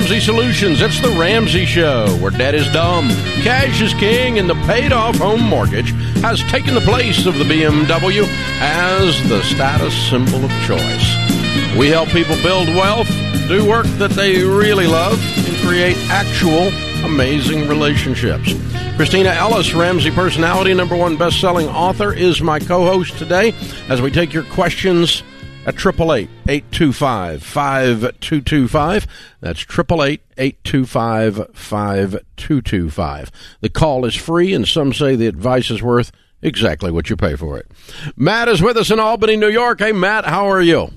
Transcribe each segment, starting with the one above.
Ramsey Solutions. It's the Ramsey Show, where debt is dumb, cash is king, and the paid off home mortgage has taken the place of the BMW as the status symbol of choice. We help people build wealth, do work that they really love, and create actual amazing relationships. Kristina Ellis, Ramsey personality, number one best selling author, is my co host today as we take your questions at 888 5225. That's 888 825 5225. The call is free, and some say the advice is worth exactly what you pay for it. Matt is with us in Albany, New York. Hey, Matt, how are you?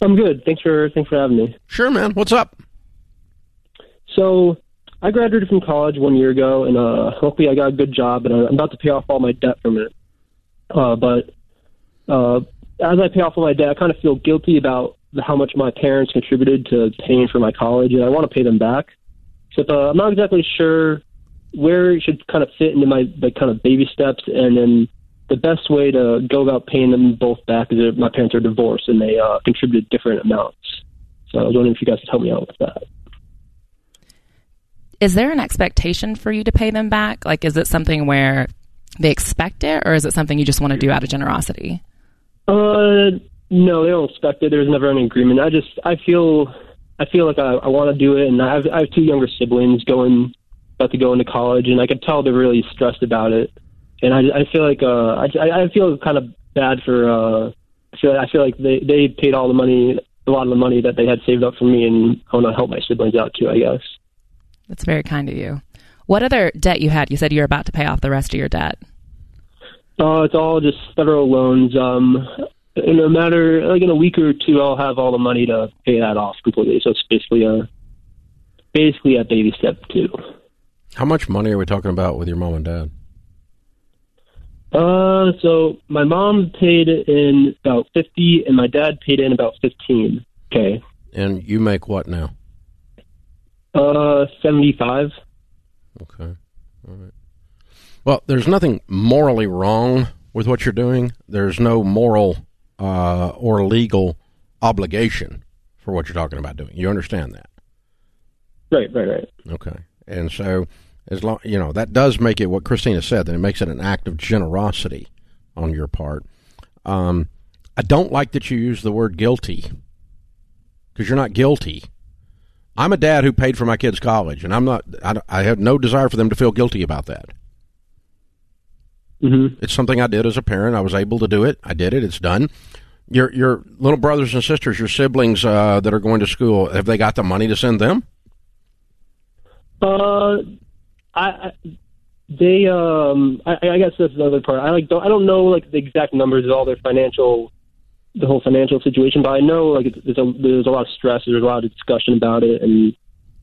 I'm good. Thanks for thanks for having me. Sure, man. What's up? So, I graduated from college one year ago, and uh, hopefully, I got a good job, and I'm about to pay off all my debt from it. Uh, but uh, as I pay off all my debt, I kind of feel guilty about how much my parents contributed to paying for my college, and I want to pay them back. So uh, I'm not exactly sure where it should kind of fit into my like kind of baby steps, and then the best way to go about paying them both back is that my parents are divorced and they uh, contributed different amounts. So I was wondering if you guys could help me out with that. Is there an expectation for you to pay them back? Like, is it something where they expect it, or is it something you just want to do out of generosity? Uh, no, they don't expect it. There's never an agreement. I just I feel I feel like I, I want to do it, and I have I have two younger siblings going about to go into college, and I could tell they're really stressed about it. And I I feel like uh I I feel kind of bad for uh I feel I feel like they they paid all the money a lot of the money that they had saved up for me, and I want to help my siblings out too. I guess. That's very kind of you. What other debt you had? You said you were about to pay off the rest of your debt. Uh, it's all just federal loans. Um, in a matter like in a week or two, I'll have all the money to pay that off completely. So it's basically a basically a baby step two. How much money are we talking about with your mom and dad? Uh, so my mom paid in about fifty, and my dad paid in about fifteen. Okay. And you make what now? Uh, seventy-five. Okay. All right. Well, there's nothing morally wrong with what you're doing. There's no moral uh, or legal obligation for what you're talking about doing. You understand that? Right, right, right. Okay. And so, as long you know, that does make it what Kristina said. That it makes it an act of generosity on your part. Um, I don't like that you use the word guilty because you're not guilty. I'm a dad who paid for my kids' college, and I'm not. I, I have no desire for them to feel guilty about that. Mm-hmm. It's something I did as a parent. I was able to do it. I did it. It's done. Your your little brothers and sisters, your siblings uh, that are going to school, have they got the money to send them? Uh, I, I they um I, I guess that's another part. I like don't I don't know like the exact numbers of all their financial the whole financial situation, but I know like it's, there's a there's a lot of stress. There's a lot of discussion about it, and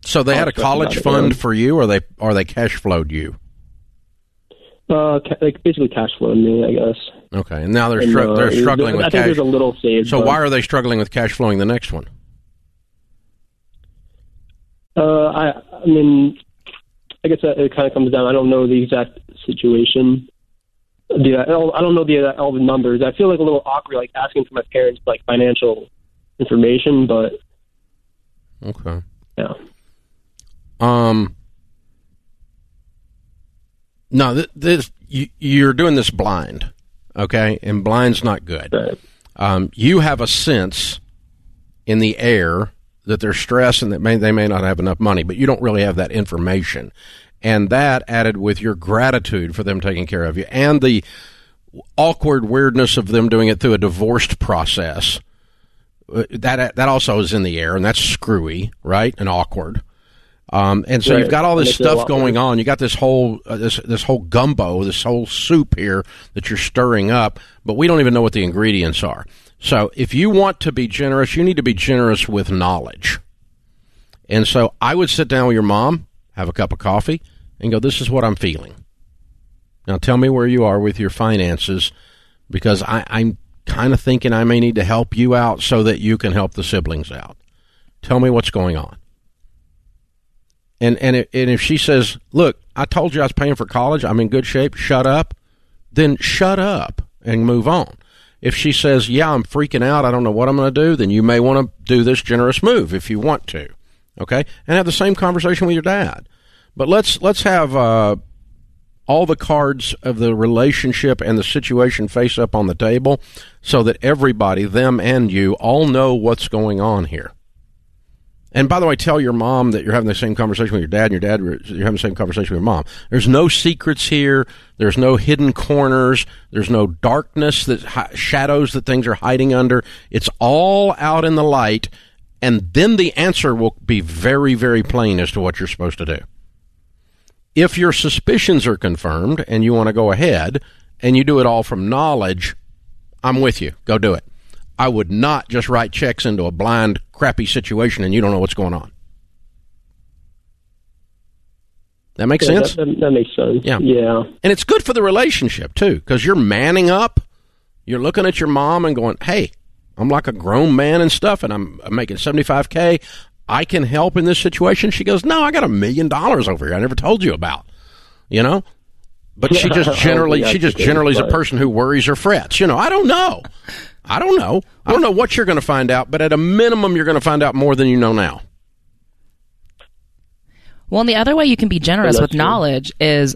so they had a college fund for you, or they or they cash flowed you. Uh, ca- like basically cash flowed me, I guess. Okay, and now they're And, uh, they're struggling with I think cash. there's a little saved. so why are they struggling with cash flowing the next one? Uh, I I mean, I guess it kind of comes down. I don't know the exact situation. The, I don't I don't know the all the numbers. I feel like a little awkward, like asking for my parents like financial information, but Okay. yeah. Um. No, th- this you, you're doing this blind, okay, and blind's not good. Um, you have a sense in the air that there's stress and that may, they may not have enough money, but you don't really have that information. And that added with your gratitude for them taking care of you and the awkward weirdness of them doing it through a divorced process. uh, That that also is in the air, and that's screwy, right, and awkward. Um, and so Right. you've got all this Makes it a stuff going on. You got this whole uh, this this whole gumbo, this whole soup here that you're stirring up, but we don't even know what the ingredients are. So if you want to be generous, you need to be generous with knowledge. And so I would sit down with your mom, have a cup of coffee, and go, "This is what I'm feeling." Now tell me where you are with your finances, because I, I'm kind of thinking I may need to help you out so that you can help the siblings out. Tell me what's going on. And and if, and if she says, "Look, I told you I was paying for college. I'm in good shape. Shut up," then shut up and move on. If she says, "Yeah, I'm freaking out. I don't know what I'm going to do," then you may want to do this generous move if you want to. Okay, and have the same conversation with your dad. But let's let's have uh, all the cards of the relationship and the situation face up on the table, so that everybody, them and you, all know what's going on here. And by the way, tell your mom that you're having the same conversation with your dad, and your dad you're having the same conversation with your mom. There's no secrets here. There's no hidden corners. There's no darkness that shadows that things are hiding under. It's all out in the light, and then the answer will be very, very plain as to what you're supposed to do. If your suspicions are confirmed and you want to go ahead and you do it all from knowledge, I'm with you. Go do it. I would not just write checks into a blind, crappy situation and you don't know what's going on. That makes Yeah, sense? that, that, makes sense. Yeah. Yeah. And it's good for the relationship, too, because you're manning up. You're looking at your mom and going, hey, I'm like a grown man and stuff, and I'm, I'm making 75K. I can help in this situation. She goes, no, I got a million dollars over here I never told you about, you know? But she just generally, she just generally is a person who worries or frets. You know, I don't know. I don't know. I don't know what you're going to find out, but at a minimum, you're going to find out more than you know now. Well, and the other way you can be generous that's with true. knowledge is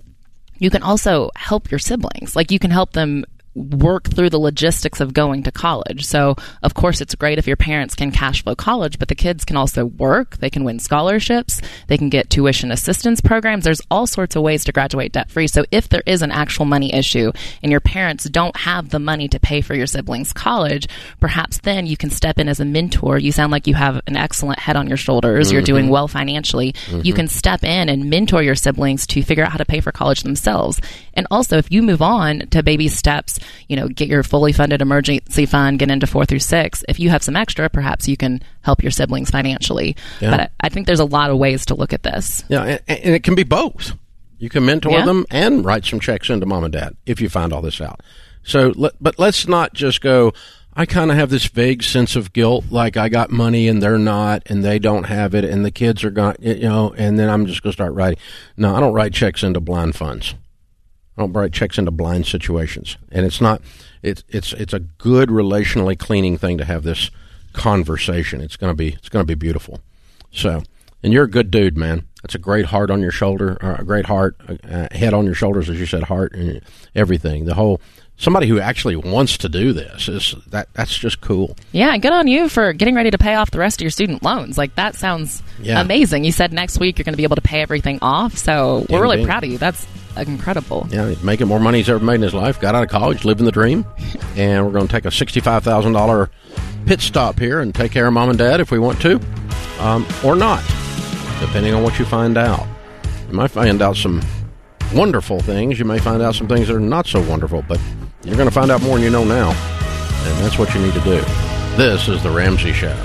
you can also help your siblings. Like you can help them work through the logistics of going to college. So, of course, it's great if your parents can cash flow college, but the kids can also work. They can win scholarships. They can get tuition assistance programs. There's all sorts of ways to graduate debt free. So, if there is an actual money issue and your parents don't have the money to pay for your siblings' college, perhaps then you can step in as a mentor. You sound like you have an excellent head on your shoulders. You're doing mm-hmm. well financially. You mm-hmm. can step in and mentor your siblings to figure out how to pay for college themselves. And also, if you move on to baby steps, you know, get your fully funded emergency fund, get into four through six. If you have some extra, perhaps you can help your siblings financially. Yeah. But I, I think there's a lot of ways to look at this. Yeah, and, and it can be both. You can mentor Yeah. them and write some checks into mom and dad if you find all this out. So, but let's not just go. I kind of have this vague sense of guilt, like I got money and they're not, and they don't have it, and the kids are going, you know, and then I'm just going to start writing. No, I don't write checks into blind funds. Write checks into blind situations, and it's not. It's it's it's a good relationally cleaning thing to have this conversation. It's gonna be it's gonna be beautiful. So, and you're a good dude, man. That's a great heart on your shoulder, or a great heart, uh, head on your shoulders, as you said, heart and everything. The whole somebody who actually wants to do this is that that's just cool. Yeah, good on you for getting ready to pay off the rest of your student loans. Like that sounds Yeah. amazing. You said next week you're going to be able to pay everything off, so we're really ding. proud of you. That's incredible. Yeah, he's making more money he's ever made in his life. Got out of college, living the dream, and we're going to take a sixty-five thousand dollar pit stop here and take care of mom and dad if we want to, um, or not, depending on what you find out. You might find out some wonderful things. You may find out some things that are not so wonderful, but you're going to find out more than you know now, and that's what you need to do. This is the Ramsey Show.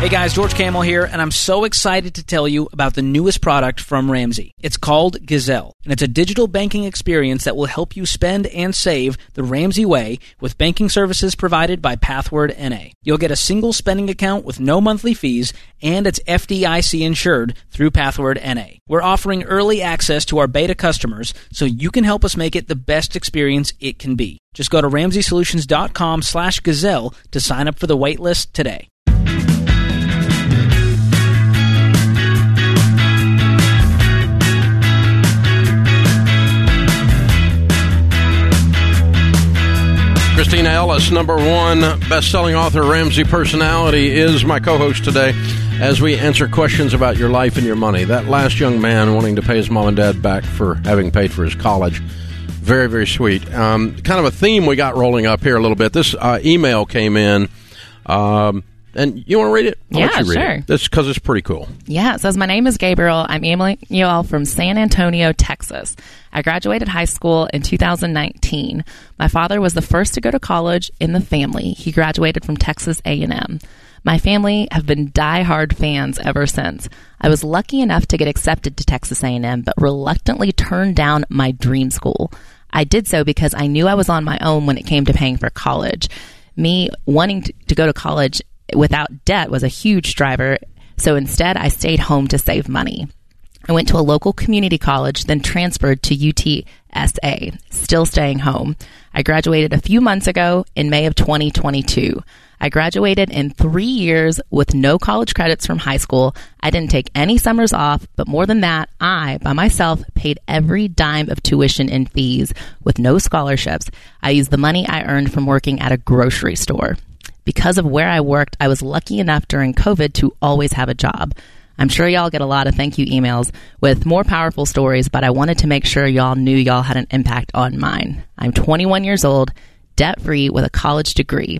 Hey guys, George Kamel here, and I'm so excited to tell you about the newest product from Ramsey. It's called Gazelle, and it's a digital banking experience that will help you spend and save the Ramsey way with banking services provided by Pathward NA. You'll get a single spending account with no monthly fees, and it's FDIC insured through Pathward NA. We're offering early access to our beta customers so you can help us make it the best experience it can be. Just go to ramseysolutions.com slash gazelle to sign up for the waitlist today. Kristina Ellis, number one best-selling author, Ramsey personality, is my co-host today as we answer questions about your life and your money. That last young man wanting to pay his mom and dad back for having paid for his college, very, very sweet. Um, kind of a theme we got rolling up here a little bit. This uh, email came in, um, and you want to read it? I'll Yeah, sure. It. That's because it's pretty cool. Yeah, it says, My name is Gabriel. I'm emailing you all from San Antonio, Texas. I graduated high school in 2019. My father was the first to go to college in the family. He graduated from Texas A&M. My family have been diehard fans ever since. I was lucky enough to get accepted to Texas A&M, but reluctantly turned down my dream school. I did so because I knew I was on my own when it came to paying for college. Me wanting to go to college without debt was a huge driver, so instead I stayed home to save money. I went to a local community college, then transferred to UTSA, still staying home. I graduated a few months ago in May of 2022. I graduated in three years with no college credits from high school. I didn't take any summers off, but more than that, I, by myself, paid every dime of tuition and fees with no scholarships. I used the money I earned from working at a grocery store. Because of where I worked, I was lucky enough during COVID to always have a job. I'm sure y'all get a lot of thank you emails with more powerful stories, but I wanted to make sure y'all knew y'all had an impact on mine. I'm 21 years old, debt free with a college degree.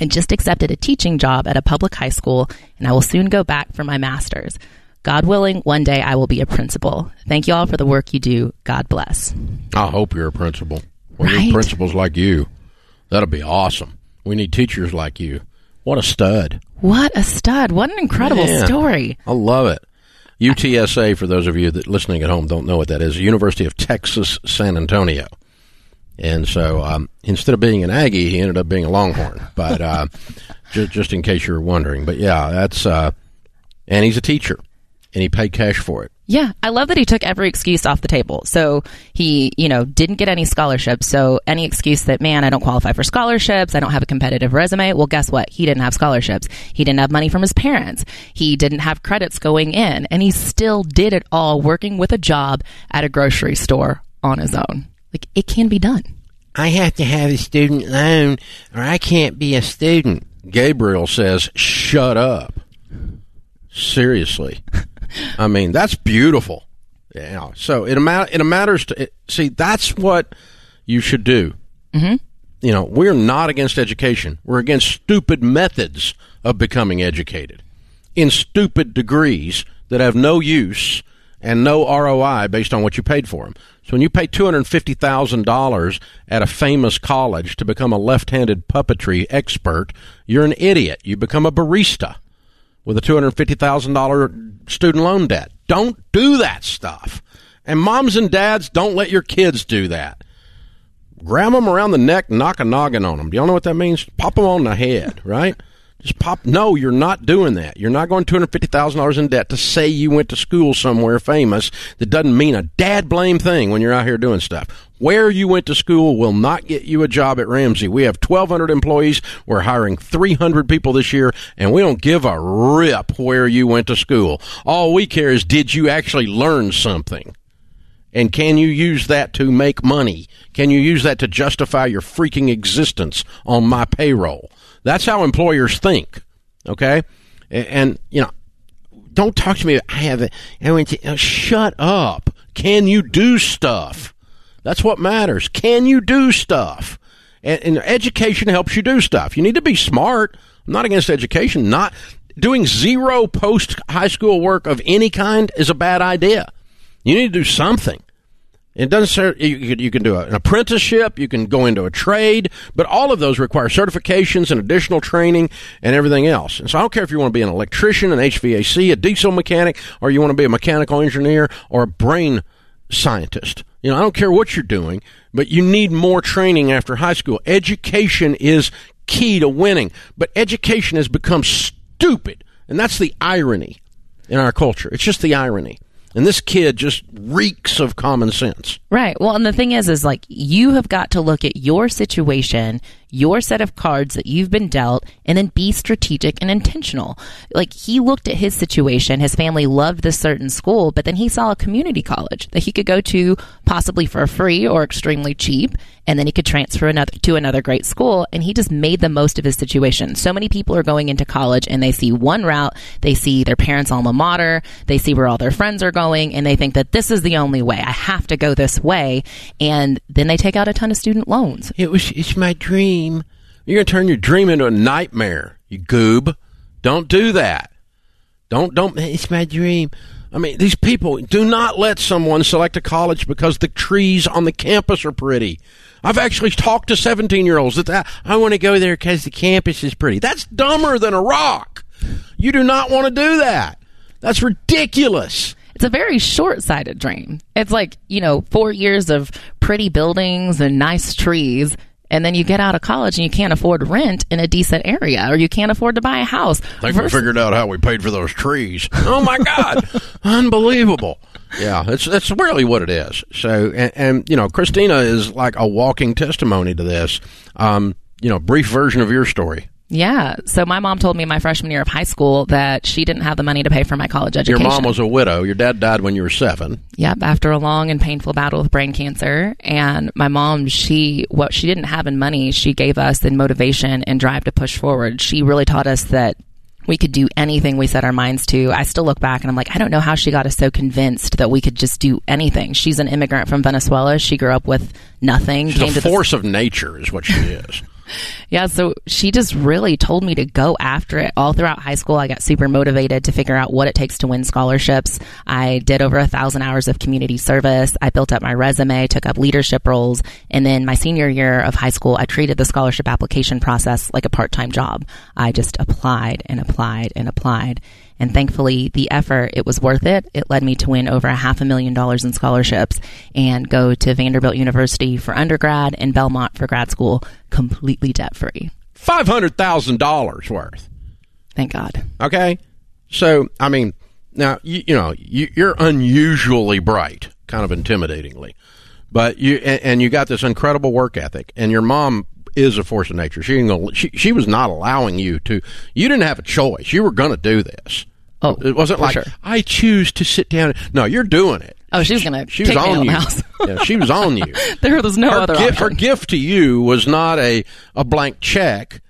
I just accepted a teaching job at a public high school, and I will soon go back for my master's. God willing, one day I will be a principal. Thank you all for the work you do. God bless. I hope you're a principal. We Right. principals like you. That'll be awesome. We need teachers like you. What a stud. What a stud. What an incredible story. I love it. UTSA, for those of you that listening at home don't know what that is, University of Texas San Antonio. And so um, instead of being an Aggie, he ended up being a Longhorn. But uh, just, just in case you were wondering. But yeah, that's, uh, and he's a teacher, and he paid cash for it. Yeah, I love that he took every excuse off the table. So he, you know, didn't get any scholarships. So any excuse that, man, I don't qualify for scholarships, I don't have a competitive resume. Well, guess what? He didn't have scholarships. He didn't have money from his parents. He didn't have credits going in. And he still did it all working with a job at a grocery store on his own. Like, it can be done. I have to have a student loan, or I can't be a student. Gabriel says, "Shut up." Seriously, I mean that's beautiful. Yeah. So it amount it matters to it, see. That's what you should do. Mm-hmm. You know, we're not against education. We're against stupid methods of becoming educated in stupid degrees that have no use and no ROI based on what you paid for them. So when you pay two hundred fifty thousand dollars at a famous college to become a left-handed puppetry expert, you're an idiot. You become a barista with a two hundred fifty thousand dollar student loan debt. Don't do that stuff. And moms and dads, don't let your kids do that. Grab them around the neck, knock a noggin on them. Do y'all know what that means? Pop them on the head, right? Just pop. No, you're not doing that. You're not going two hundred fifty thousand dollars in debt to say you went to school somewhere famous. That doesn't mean a dad blame thing when you're out here doing stuff. Where you went to school will not get you a job at Ramsey. We have twelve hundred employees. We're hiring three hundred people this year, and we don't give a rip where you went to school. All we care is did you actually learn something. And can you use that to make money? Can you use that to justify your freaking existence on my payroll? That's how employers think. Okay? And, and you know, don't talk to me. I have it. I went to, uh, shut up. Can you do stuff? That's what matters. Can you do stuff? And, and education helps you do stuff. You need to be smart. I'm not against education. Not doing zero post high school work of any kind is a bad idea. You need to do something. It doesn't you you can do an apprenticeship, you can go into a trade, but all of those require certifications and additional training and everything else. And so I don't care if you want to be an electrician, an HVAC, a diesel mechanic, or you want to be a mechanical engineer or a brain scientist. You know, I don't care what you're doing, but you need more training after high school. Education is key to winning, but education has become stupid, and that's the irony in our culture. It's just the irony. And this kid just reeks of common sense. Right. Well, and the thing is, is like you have got to look at your situation, your set of cards that you've been dealt, and then be strategic and intentional. Like he looked at his situation, his family loved this certain school, but then he saw a community college that he could go to possibly for free or extremely cheap, and then he could transfer another to another great school, and he just made the most of his situation. So many people are going into college and they see one route, they see their parents' alma mater, they see where all their friends are going, and they think that this is the only way. I have to go this way, and then they take out a ton of student loans. It was it's my dream. You're gonna turn your dream into a nightmare, you goob. Don't do that. Don't don't it's my dream. I mean, these people do not let someone select a college because the trees on the campus are pretty. I've actually talked to 17 year olds that "Ah, I want to go there because the campus is pretty. That's dumber than a rock. You do not want to do that. That's ridiculous. It's a very short sighted dream. It's like, you know, four years of pretty buildings and nice trees. And then you get out of college and you can't afford rent in a decent area or you can't afford to buy a house. I think we figured out how we paid for those trees. Oh my God. Unbelievable. Yeah, it's that's really what it is. So, and, and, you know, Kristina is like a walking testimony to this. Um, you know, brief version of your story. Yeah. So my mom told me my freshman year of high school that she didn't have the money to pay for my college education. Your mom was a widow. Your dad died when you were seven. Yep. After a long and painful battle with brain cancer. And my mom, she, what she didn't have in money, she gave us in motivation and drive to push forward. She really taught us that we could do anything we set our minds to. I still look back and I'm like, I don't know how she got us so convinced that we could just do anything. She's an immigrant from Venezuela. She grew up with nothing. She's a force of nature, is what she is. yeah, so she just really told me to go after it. All throughout high school, I got super motivated to figure out what it takes to win scholarships. I did over a thousand hours of community service. I built up my resume, took up leadership roles, and then my senior year of high school, I treated the scholarship application process like a part-time job. I just applied and applied and applied. And thankfully, the effort, it was worth it. It led me to win over a half a million dollars in scholarships and go to Vanderbilt University for undergrad and Belmont for grad school completely debt free. $500,000 worth. Thank God. Okay. So, I mean, now, you, you know, you, you're unusually bright, kind of intimidatingly, but you, and, and you got this incredible work ethic, and your mom is a force of nature. She, she she was not allowing you to. You didn't have a choice. You were going to do this. Oh, it wasn't like sure. I choose to sit down. No, you're doing it. Oh, she was going to. She was on you. yeah, she was on you. there was no her other. Gift, her gift to you was not a a blank check.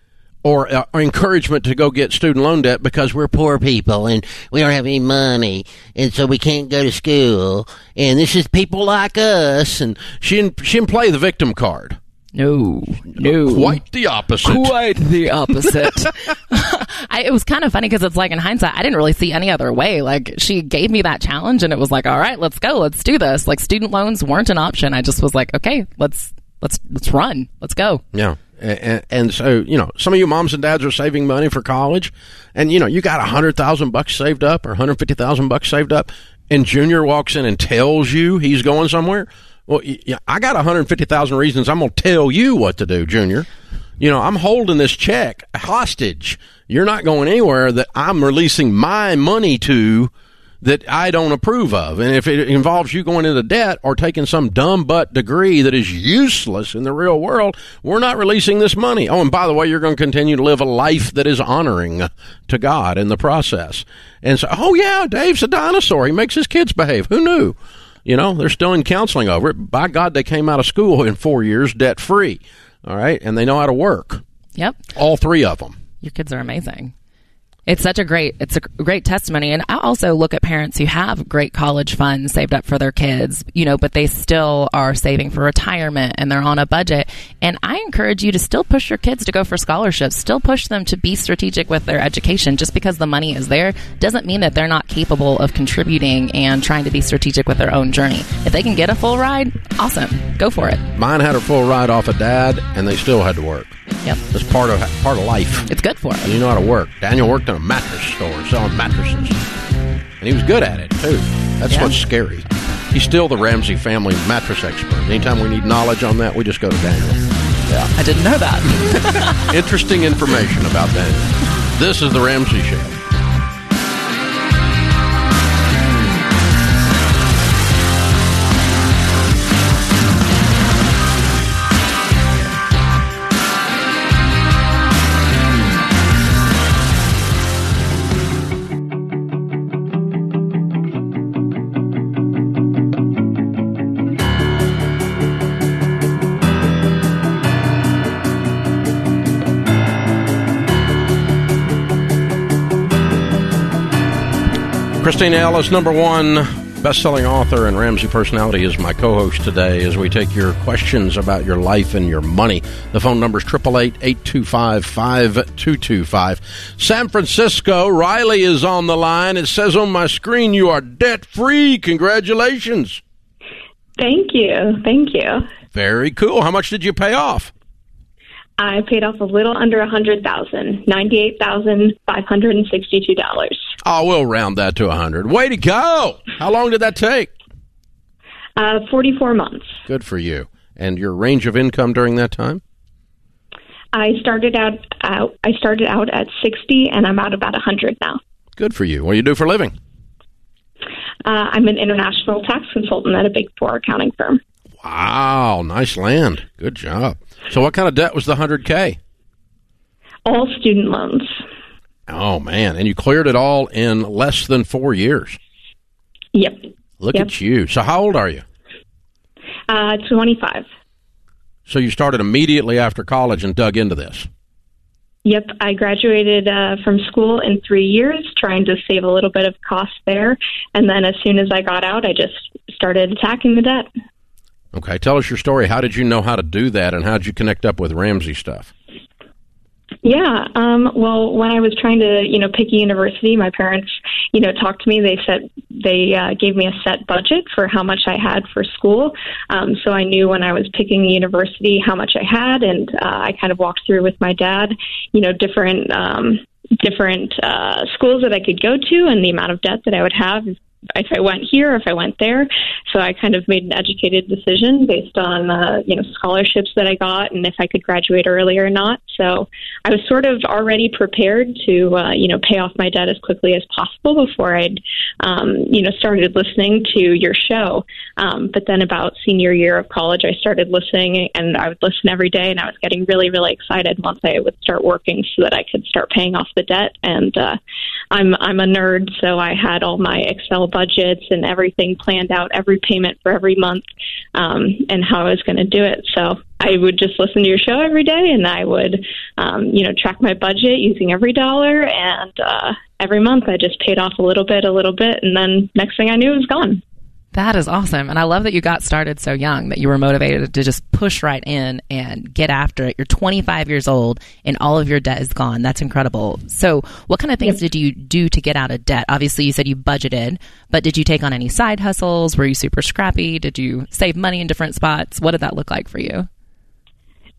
Or, uh, or, encouragement to go get student loan debt because we're poor people and we don't have any money and so we can't go to school and this is people like us and she didn't, she didn't play the victim card. No, no. Quite the opposite. Quite the opposite. I, it was kind of funny because it's like in hindsight, I didn't really see any other way. Like she gave me that challenge and it was like, all right, let's go. Let's do this. Like student loans weren't an option. I just was like, okay, let's, let's, let's run. Let's go. Yeah. And, and, so, you know, some of you moms and dads are saving money for college and, you know, you got a hundred thousand bucks saved up or 150,000 bucks saved up and junior walks in and tells you he's going somewhere. Well, yeah, I got 150,000 reasons I'm going to tell you what to do, Junior. You know, I'm holding this check hostage. You're not going anywhere that I'm releasing my money to that I don't approve of. And if it involves you going into debt or taking some dumb butt degree that is useless in the real world, we're not releasing this money. Oh, and by the way, you're going to continue to live a life that is honoring to God in the process. And so, oh yeah, Dave's a dinosaur. He makes his kids behave. Who knew? You know, they're still in counseling over it. By God, they came out of school in four years debt free. All right. And they know how to work. Yep. All three of them. Your kids are amazing it's such a great it's a great testimony. And i also look at parents who have great college funds saved up for their kids you know but they still are saving for retirement and they're on a budget. And i encourage you to still push your kids to go for scholarships. Still push them to be strategic with their education. Just because the money is there doesn't mean that they're not capable of contributing and trying to be strategic with their own journey. If they can get a full ride awesome. Go for it. Mine had a full ride off of dad and they still had to work Yep. It's part of part of life. It's good for it. You know how to work. Daniel worked in a mattress store selling mattresses. And he was good at it too. That's yeah. what's scary. He's still the Ramsey family mattress expert. Anytime we need knowledge on that, we just go to Daniel. Yeah. I didn't know that. Interesting information about Daniel. This is the Ramsey Show. Kristina Ellis, number one best-selling author and Ramsey personality, is my co-host today as we take your questions about your life and your money. The phone number is 888-825-5225. San Francisco, Riley is on the line. It says on my screen you are debt-free. Congratulations. Thank you. Thank you. Very cool. How much did you pay off? I paid off a little under a hundred thousand, ninety-eight thousand five hundred and sixty-two dollars. Oh, we'll round that to a hundred. Way to go! How long did that take? Uh, forty-four months. Good for you. And your range of income during that time? I started out, out I started out at 60 and I'm at about a 100 now. Good for you. What do you do for a living? Uh, I'm an international tax consultant at a big four accounting firm. Wow, nice land. Good job. So, what kind of debt was the 100K? All student loans. Oh, man. And you cleared it all in less than four years. Yep. Look Yep. at you. So, how old are you? Uh, 25. So, you started immediately after college and dug into this. Yep, I graduated uh, from school in three years, trying to save a little bit of cost there. And then as soon as I got out, I just started attacking the debt. Okay, tell us your story. How did you know how to do that, and how did you connect up with Ramsey stuff? Yeah. Um, well, when I was trying to, you know, pick a university, my parents, you know, talked to me. They said they uh, gave me a set budget for how much I had for school. Um, so I knew when I was picking a university how much I had, and uh, I kind of walked through with my dad, you know, different. Um, different uh, schools that I could go to and the amount of debt that I would have if I went here, if I went there. So I kind of made an educated decision based on uh, you know scholarships that I got and if I could graduate early or not. So I was sort of already prepared to uh, you know pay off my debt as quickly as possible before I'd um, you know started listening to your show. Um, but then about senior year of college, I started listening and I would listen every day, and I was getting really really excited once I would start working so that I could start paying off the debt. And uh, I'm I'm a nerd, so I had all my Excel budgets and everything planned out, every payment for every month, um, and how I was going to do it. So I would just listen to your show every day, and I would, um, you know, track my budget using EveryDollar, and uh, every month I just paid off a little bit, a little bit, and then next thing I knew, it was gone. That is awesome. And I love that you got started so young, that you were motivated to just push right in and get after it. You're 25 years old and all of your debt is gone. That's incredible. So, what kind of things did you do to get out of debt? Obviously, you said you budgeted, but did you take on any side hustles? Were you super scrappy? Did you save money in different spots? What did that look like for you?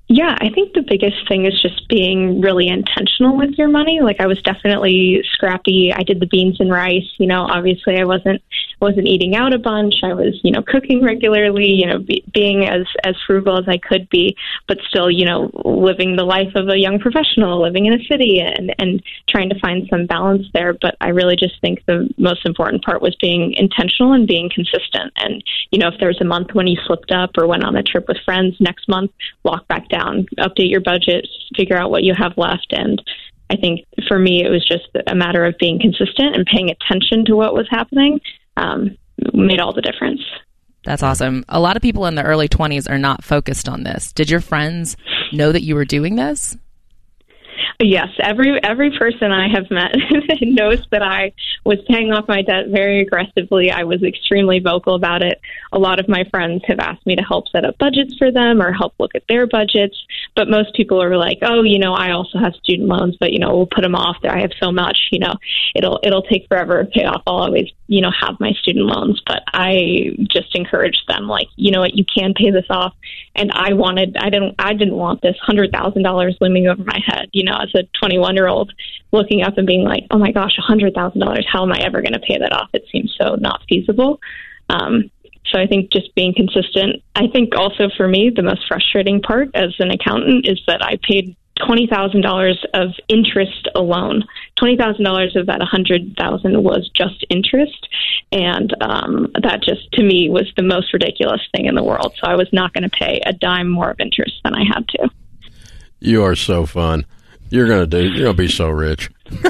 Yeah, I think the biggest thing is just being really intentional with your money. Like I was definitely scrappy. I did the beans and rice. You know, obviously I wasn't wasn't eating out a bunch. I was, you know, cooking regularly. You know, be, being as as frugal as I could be, but still, you know, living the life of a young professional, living in a city, and and trying to find some balance there. But I really just think the most important part was being intentional and being consistent. And you know, if there was a month when you slipped up or went on a trip with friends, next month walk back down, update your budget, figure out what you have left, and I think for me it was just a matter of being consistent and paying attention to what was happening. Um, made all the difference. That's awesome. A lot of people in the early 20s are not focused on this. Did your friends know that you were doing this? Yes, every every person I have met knows that I was paying off my debt very aggressively. I was extremely vocal about it. A lot of my friends have asked me to help set up budgets for them or help look at their budgets, but most people are like, "Oh, you know, I also have student loans, but you know, we'll put them off. There. I have so much, you know, it'll it'll take forever to pay off. I'll always, you know, have my student loans." But I just encouraged them like, "You know what? You can pay this off." And I wanted I didn't I didn't want this $100,000 looming over my head, you know, as a 21 year old looking up and being like, oh my gosh, a $100,000. How am I ever going to pay that off? It seems so not feasible. Um, so I think just being consistent. I think also for me, the most frustrating part as an accountant is that I paid twenty thousand dollars of interest alone. Twenty thousand dollars of that a hundred thousand was just interest, and um, that just to me was the most ridiculous thing in the world. So I was not going to pay a dime more of interest than I had to. You are so fun. You're gonna do. You're gonna be so rich.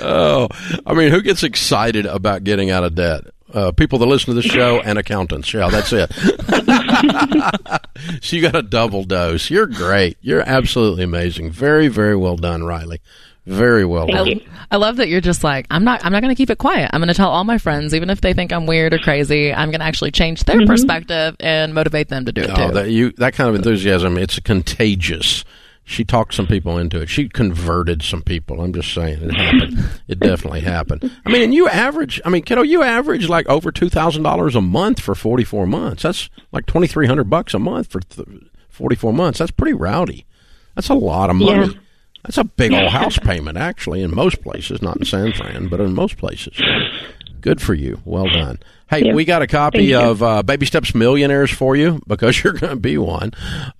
oh, I mean, who gets excited about getting out of debt? Uh, people that listen to the show and accountants. Yeah, that's it. so you got a double dose. You're great. You're absolutely amazing. Very, very well done, Riley. Very well Thank done. you. I love that you're just like, I'm not I'm not going to keep it quiet. I'm going to tell all my friends even if they think I'm weird or crazy, I'm going to actually change their perspective and motivate them to do it Oh, too. that you that kind of enthusiasm, it's contagious. She talked some people into it. She converted some people. I'm just saying it happened. it definitely happened. I mean, and you average. I mean, kiddo, you average like over two thousand dollars a month for 44 months. That's like 2,300 bucks a month for th- 44 months. That's pretty rowdy. That's a lot of money. Yeah. That's a big old house payment, actually, in most places. Not in San Fran, but in most places. Good for you. Well done. Hey, we got a copy of uh, Baby Steps Millionaires for you because you're going to be one.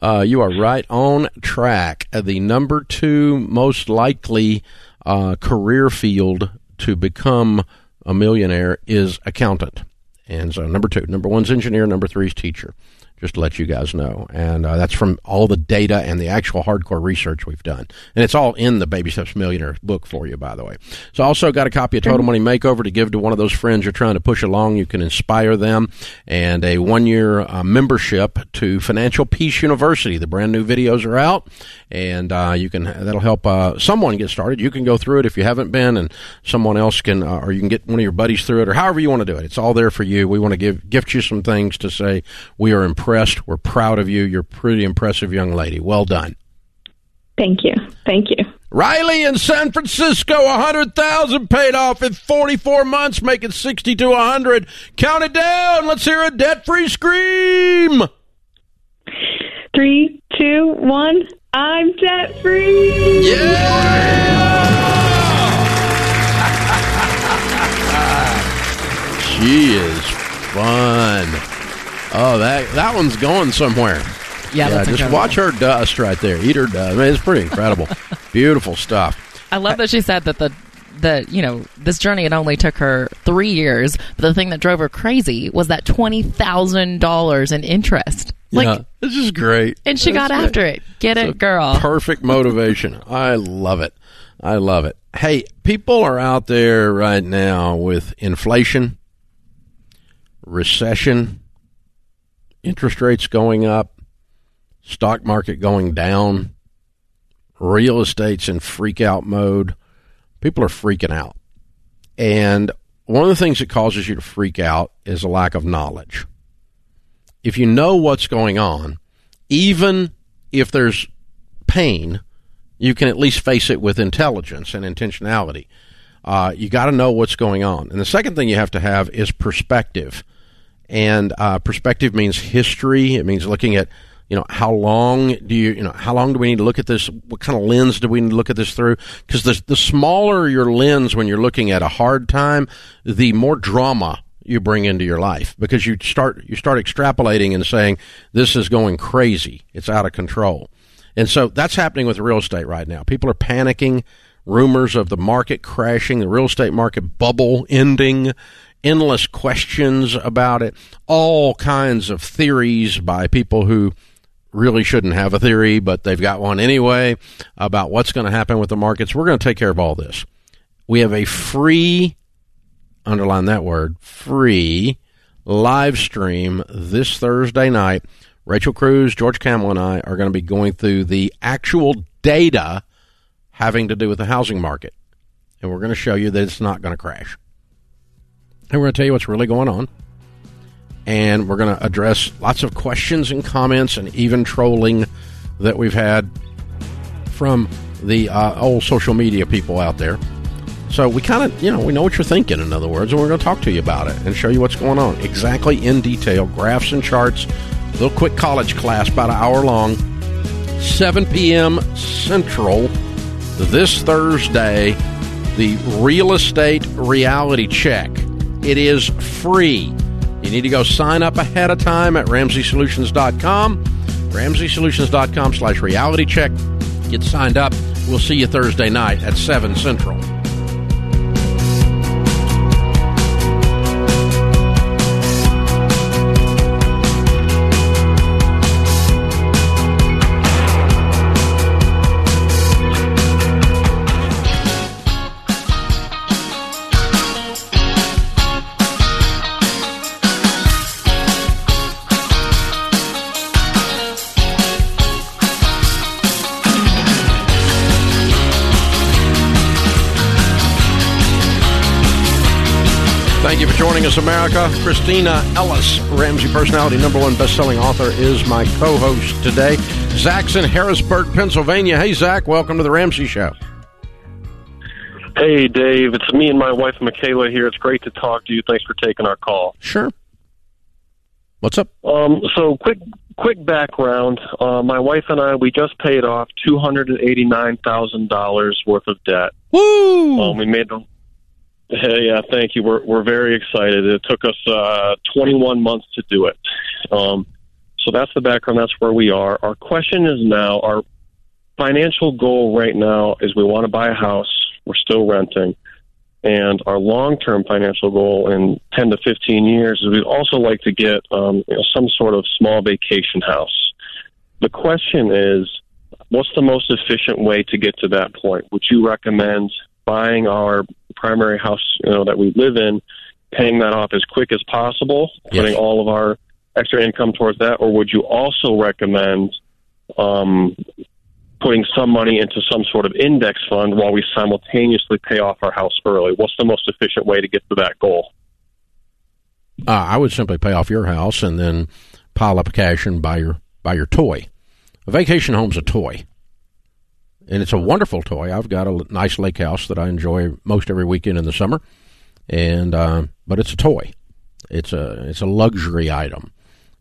Uh, you are right on track. Uh, The number two most likely uh, career field to become a millionaire is accountant. And so, number two. Number one's engineer, number three is teacher. Just to let you guys know. And uh, that's from all the data and the actual hardcore research we've done. And it's all in the Baby Steps Millionaire book for you, by the way. So, also got a copy of Total Money Makeover to give to one of those friends you're trying to push along. You can inspire them. And a one year uh, membership to Financial Peace University. The brand new videos are out. And uh, you can that'll help uh, someone get started. You can go through it if you haven't been, and someone else can, uh, or you can get one of your buddies through it, or however you want to do it. It's all there for you. We want to give gift you some things to say we are impressed. We're proud of you. You're a pretty impressive young lady. Well done. Thank you. Thank you. Riley in San Francisco, a hundred thousand paid off in forty-four months, making sixty to a hundred. Count it down. Let's hear a debt-free scream. Three, two, one. I'm debt free. Yeah. she is fun. Oh, that that one's going somewhere. Yeah, that's just incredible. watch her dust right there. Eat her dust. I mean, it's pretty incredible. Beautiful stuff. I love that she said that the that you know this journey it only took her three years, but the thing that drove her crazy was that twenty thousand dollars in interest. Like, yeah, this is great. and she That's got great. after it. Get It's it, girl. Perfect motivation. I love it. I love it. Hey, people are out there right now with inflation, recession, interest rates going up, stock market going down, real estate's in freak out mode. People are freaking out. And one of the things that causes you to freak out is a lack of knowledge. If you know what's going on, even if there's pain, you can at least face it with intelligence and intentionality. Uh, you got to know what's going on. And the second thing you have to have is perspective. And uh, perspective means history. It means looking at, you know, how long do you, you know, how long do we need to look at this? What kind of lens do we need to look at this through? Because the, the smaller your lens when you're looking at a hard time, the more drama you bring into your life because you start you start extrapolating and saying this is going crazy it's out of control and so that's happening with real estate right now people are panicking rumors of the market crashing the real estate market bubble ending endless questions about it all kinds of theories by people who really shouldn't have a theory but they've got one anyway about what's going to happen with the markets we're going to take care of all this we have a free underline that word, free live stream this Thursday night. Rachel Cruz, George Kamel, and I are going to be going through the actual data having to do with the housing market. And we're going to show you that it's not going to crash. And we're going to tell you what's really going on. And we're going to address lots of questions and comments and even trolling that we've had from the uh, old social media people out there. So we kind of, you know, we know what you're thinking, in other words, and we're going to talk to you about it and show you what's going on exactly in detail, graphs and charts, little quick college class, about an hour long, 7 p.m. Central this Thursday, the real estate reality check. It is free. You need to go sign up ahead of time at RamseySolutions.com, RamseySolutions.com slash reality check. Get signed up. We'll see you Thursday night at 7 Central. Thank you for joining us, America. Kristina Ellis, Ramsey personality number one best-selling author, is my co-host today. Zach's in Harrisburg, Pennsylvania. Hey, Zach, welcome to the Ramsey Show. Hey, Dave. It's me and my wife, Michaela, here. It's great to talk to you. Thanks for taking our call. Sure. What's up? Um, so, quick, quick background. Uh, my wife and I, we just paid off two hundred and eighty-nine thousand dollars worth of debt. Woo! Um, we made the yeah, thank you. We're we're very excited. It took us uh, 21 months to do it. Um, so that's the background. That's where we are. Our question is now our financial goal right now is we want to buy a house. We're still renting, and our long-term financial goal in 10 to 15 years is we'd also like to get um, you know, some sort of small vacation house. The question is, what's the most efficient way to get to that point? Would you recommend buying our primary house, you know, that we live in, paying that off as quick as possible, putting all of our extra income towards that, or would you also recommend um, putting some money into some sort of index fund while we simultaneously pay off our house early? What's the most efficient way to get to that goal? Uh, I would simply pay off your house and then pile up cash and buy your buy your toy. A vacation home's a toy, and it's a wonderful toy. I've got a nice lake house that I enjoy most every weekend in the summer, and uh, but it's a toy. It's a it's a luxury item,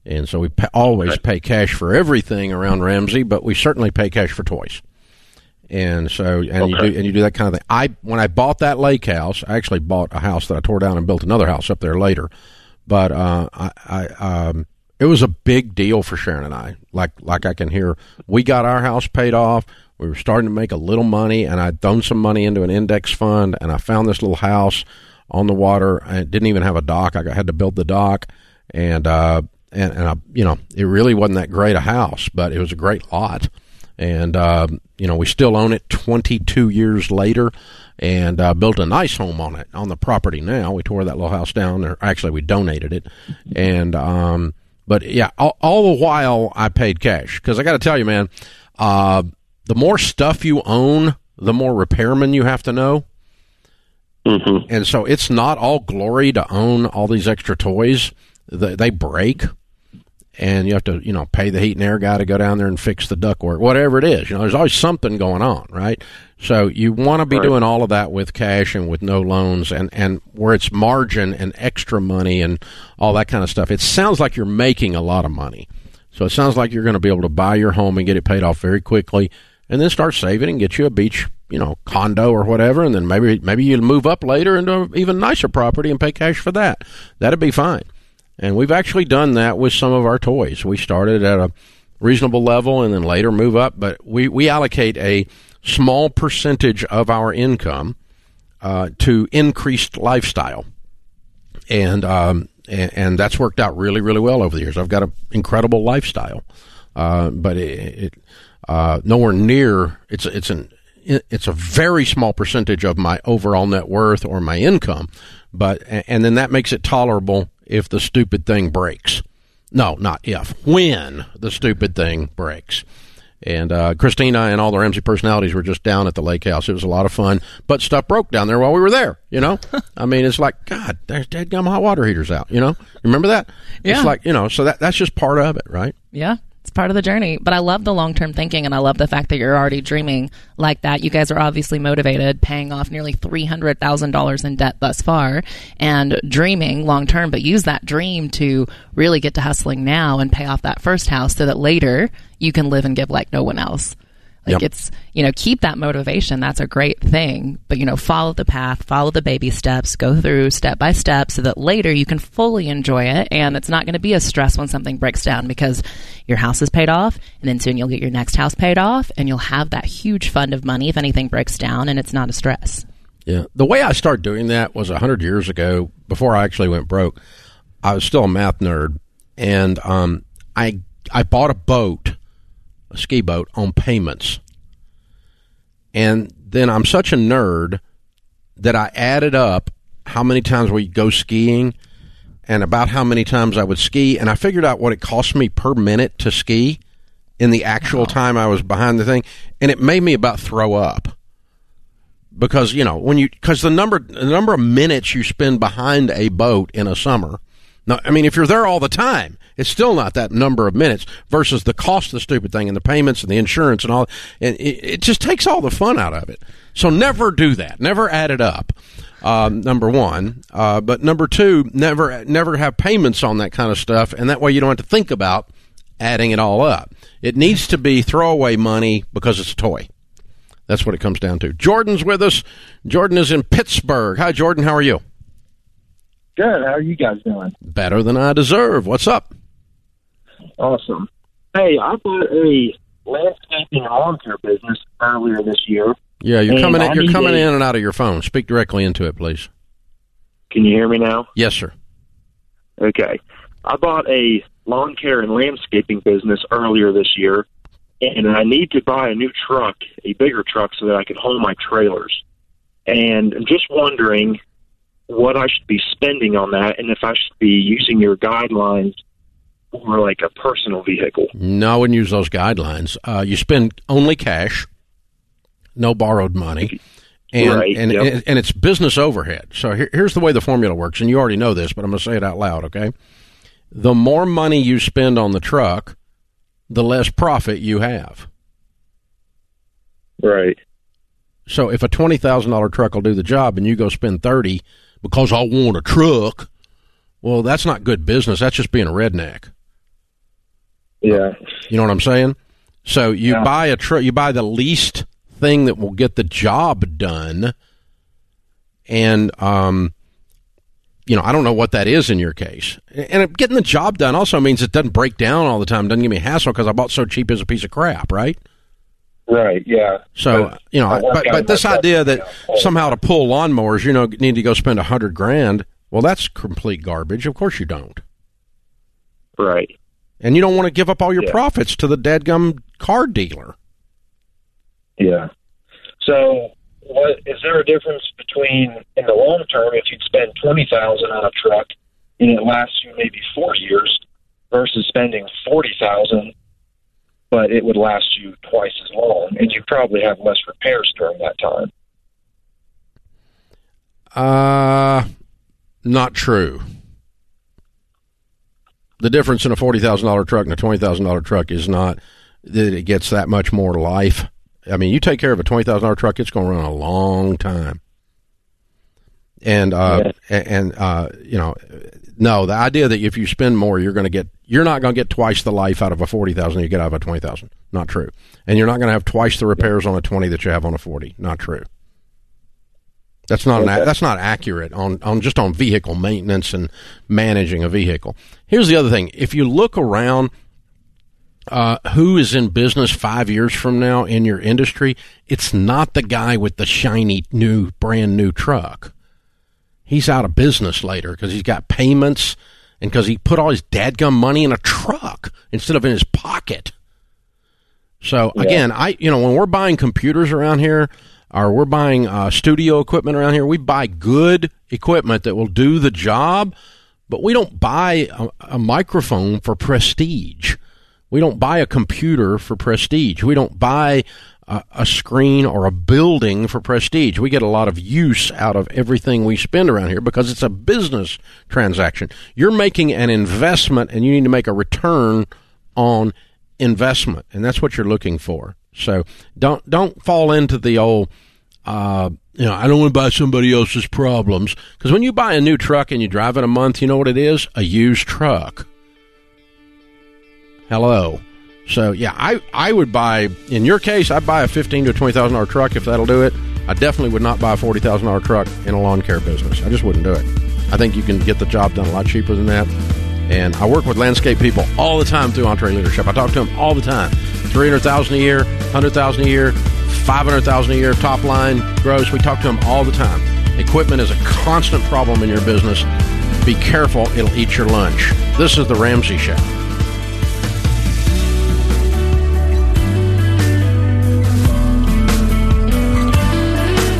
and so we pa- always Okay. pay cash for everything around Ramsey, but we certainly pay cash for toys. And so, and you do, and you do that kind of thing. I when I bought that lake house, I actually bought a house that I tore down and built another house up there later. But uh, I, I um, it was a big deal for Sharon and I. Like like I can hear, we got our house paid off. We were starting to make a little money, and I'd thrown some money into an index fund, and I found this little house on the water. It didn't even have a dock. I had to build the dock, and uh, and and I, you know, it really wasn't that great a house, but it was a great lot and uh, you know we still own it 22 years later and uh, built a nice home on it on the property now we tore that little house down or actually we donated it and um, but yeah all, all the while i paid cash because i got to tell you man uh, the more stuff you own the more repairmen you have to know hmm and so it's not all glory to own all these extra toys. They, they break, and you have to, you know, pay the heat and air guy to go down there and fix the ductwork, whatever it is. You know, there's always something going on, right? So you want to be Right. doing all of that with cash and with no loans, and and where it's margin and extra money and all that kind of stuff. It sounds like you're making a lot of money. So it sounds like you're going to be able to buy your home and get it paid off very quickly, and then start saving and get you a beach, you know, condo or whatever, and then maybe maybe you'll move up later into an even nicer property and pay cash for that. That'd be fine. And we've actually done that with some of our toys. We started at a reasonable level and then later move up, but we, we allocate a small percentage of our income uh, to increased lifestyle and um, and, that's worked out really really well over the years. I've got an incredible lifestyle, uh, but it uh, nowhere near it's it's an it's a very small percentage of my overall net worth or my income, but and then that makes it tolerable if the stupid thing breaks. No, not if when the stupid thing breaks. And uh, Kristina and all the Ramsey personalities were just down at the lake house. It was a lot of fun, but stuff broke down there while we were there. You know, I mean, it's like God, there's dead gum hot water heaters out. You know, remember that? Yeah. It's like you know, so that that's just part of it, right? Yeah, it's part of the journey. But I love the long term thinking and I love the fact that you're already dreaming like that. You guys are obviously motivated, paying off nearly $300,000 in debt thus far and dreaming long term, but use that dream to really get to hustling now and pay off that first house so that later you can live and give like no one else. Like Yep. it's, you know, keep that motivation. That's a great thing. But, you know, follow the path, follow the baby steps, go through step by step so that later you can fully enjoy it. And it's not going to be a stress when something breaks down because your house is paid off. And then soon you'll get your next house paid off and you'll have that huge fund of money if anything breaks down and it's not a stress. Yeah. The way I started doing that was a hundred years ago. Before I actually went broke, I was still a math nerd, and um, I I bought a boat, ski boat, on payments. And then I'm such a nerd that I added up how many times we go skiing and about how many times I would ski, and I figured out what it cost me per minute to ski in the actual time I was behind the thing, and it made me about throw up because you know when you because the number the number of minutes you spend behind a boat in a summer. No, I mean if you're there all the time, it's still not that number of minutes versus the cost of the stupid thing and the payments and the insurance and all. And it, it just takes all the fun out of it. So never do that. Never add it up. Um, number one, uh, but number two, never never have payments on that kind of stuff, and that way you don't have to think about adding it all up. It needs to be throwaway money because it's a toy. That's what it comes down to. Jordan's with us. Jordan is in Pittsburgh. Hi, Jordan. How are you? Good. How are you guys doing? Better than I deserve. What's up? Awesome. Hey, I bought a landscaping and lawn care business earlier this year. Yeah, you're coming in, you're coming a- in and out of your phone. Speak directly into it, please. Can you hear me now? Yes, sir. Okay. I bought a lawn care and landscaping business earlier this year, and I need to buy a new truck, a bigger truck, so that I can haul my trailers. And I'm just wondering what I should be spending on that, and if I should be using your guidelines for like a personal vehicle. No, I wouldn't use those guidelines. Uh, you spend only cash, no borrowed money, and Right, and, yep. and and it's business overhead. So here, here's the way the formula works, and you already know this, but I'm going to say it out loud. Okay, the more money you spend on the truck, the less profit you have. Right. So if a twenty thousand dollar truck will do the job, and you go spend thirty because I want a truck, well, that's not good business. That's just being a redneck. Yeah. You know what I'm saying? So you Yeah. buy a truck, you buy the least thing that will get the job done, and um, you know I don't know what that is in your case. And getting the job done also means it doesn't break down all the time, doesn't give me a hassle because I bought so cheap as a piece of crap, right? Right. Yeah. So But you know, I but but this idea that somehow to pull lawnmowers, you know, need to go spend a hundred grand. Well, that's complete garbage. Of course you don't, Right. And you don't want to give up all your Yeah. profits to the dadgum car dealer. Yeah. So, what is there a difference between in the long term if you'd spend twenty thousand on a truck and it lasts you maybe four years versus spending forty thousand, but it would last you twice as long, and you probably have less repairs during that time. Uh, not true. The difference in a forty thousand dollar truck and a twenty thousand dollar truck is not that it gets that much more life. I mean, you take care of a twenty thousand dollar truck, it's going to run a long time. And uh, and uh, you know, no, the idea that if you spend more, you're going to get you're not going to get twice the life out of a forty thousand you get out of a twenty thousand. Not true. And you're not going to have twice the repairs on a twenty that you have on a forty. Not true. That's not an, Okay. that's not accurate on, on just on vehicle maintenance and managing a vehicle. Here's the other thing: if you look around, uh, who is in business five years from now in your industry? It's not the guy with the shiny new, brand new truck. He's out of business later because he's got payments and because he put all his dadgum money in a truck instead of in his pocket. So again, I you know when we're buying computers around here, or we're buying uh, studio equipment around here, we buy good equipment that will do the job, but we don't buy a, a microphone for prestige. We don't buy a computer for prestige. We don't buy a, a screen or a building for prestige. We get a lot of use out of everything we spend around here because it's a business transaction. You're making an investment and you need to make a return on investment, and that's what you're looking for. So don't don't fall into the old uh, you know, I don't want to buy somebody else's problems. Because when you buy a new truck and you drive it a month, you know what it is? A used truck. Hello. So yeah, I, I would buy in your case, I'd buy a fifteen to twenty thousand dollar truck if that'll do it. I definitely would not buy a forty thousand dollar truck in a lawn care business. I just wouldn't do it. I think you can get the job done a lot cheaper than that. And I work with landscape people all the time through EntreLeadership. I talk to them all the time. Three hundred thousand a year, hundred thousand a year, five hundred thousand a year, top line gross. We talk to them all the time. Equipment is a constant problem in your business. Be careful; it'll eat your lunch. This is the Ramsey Show.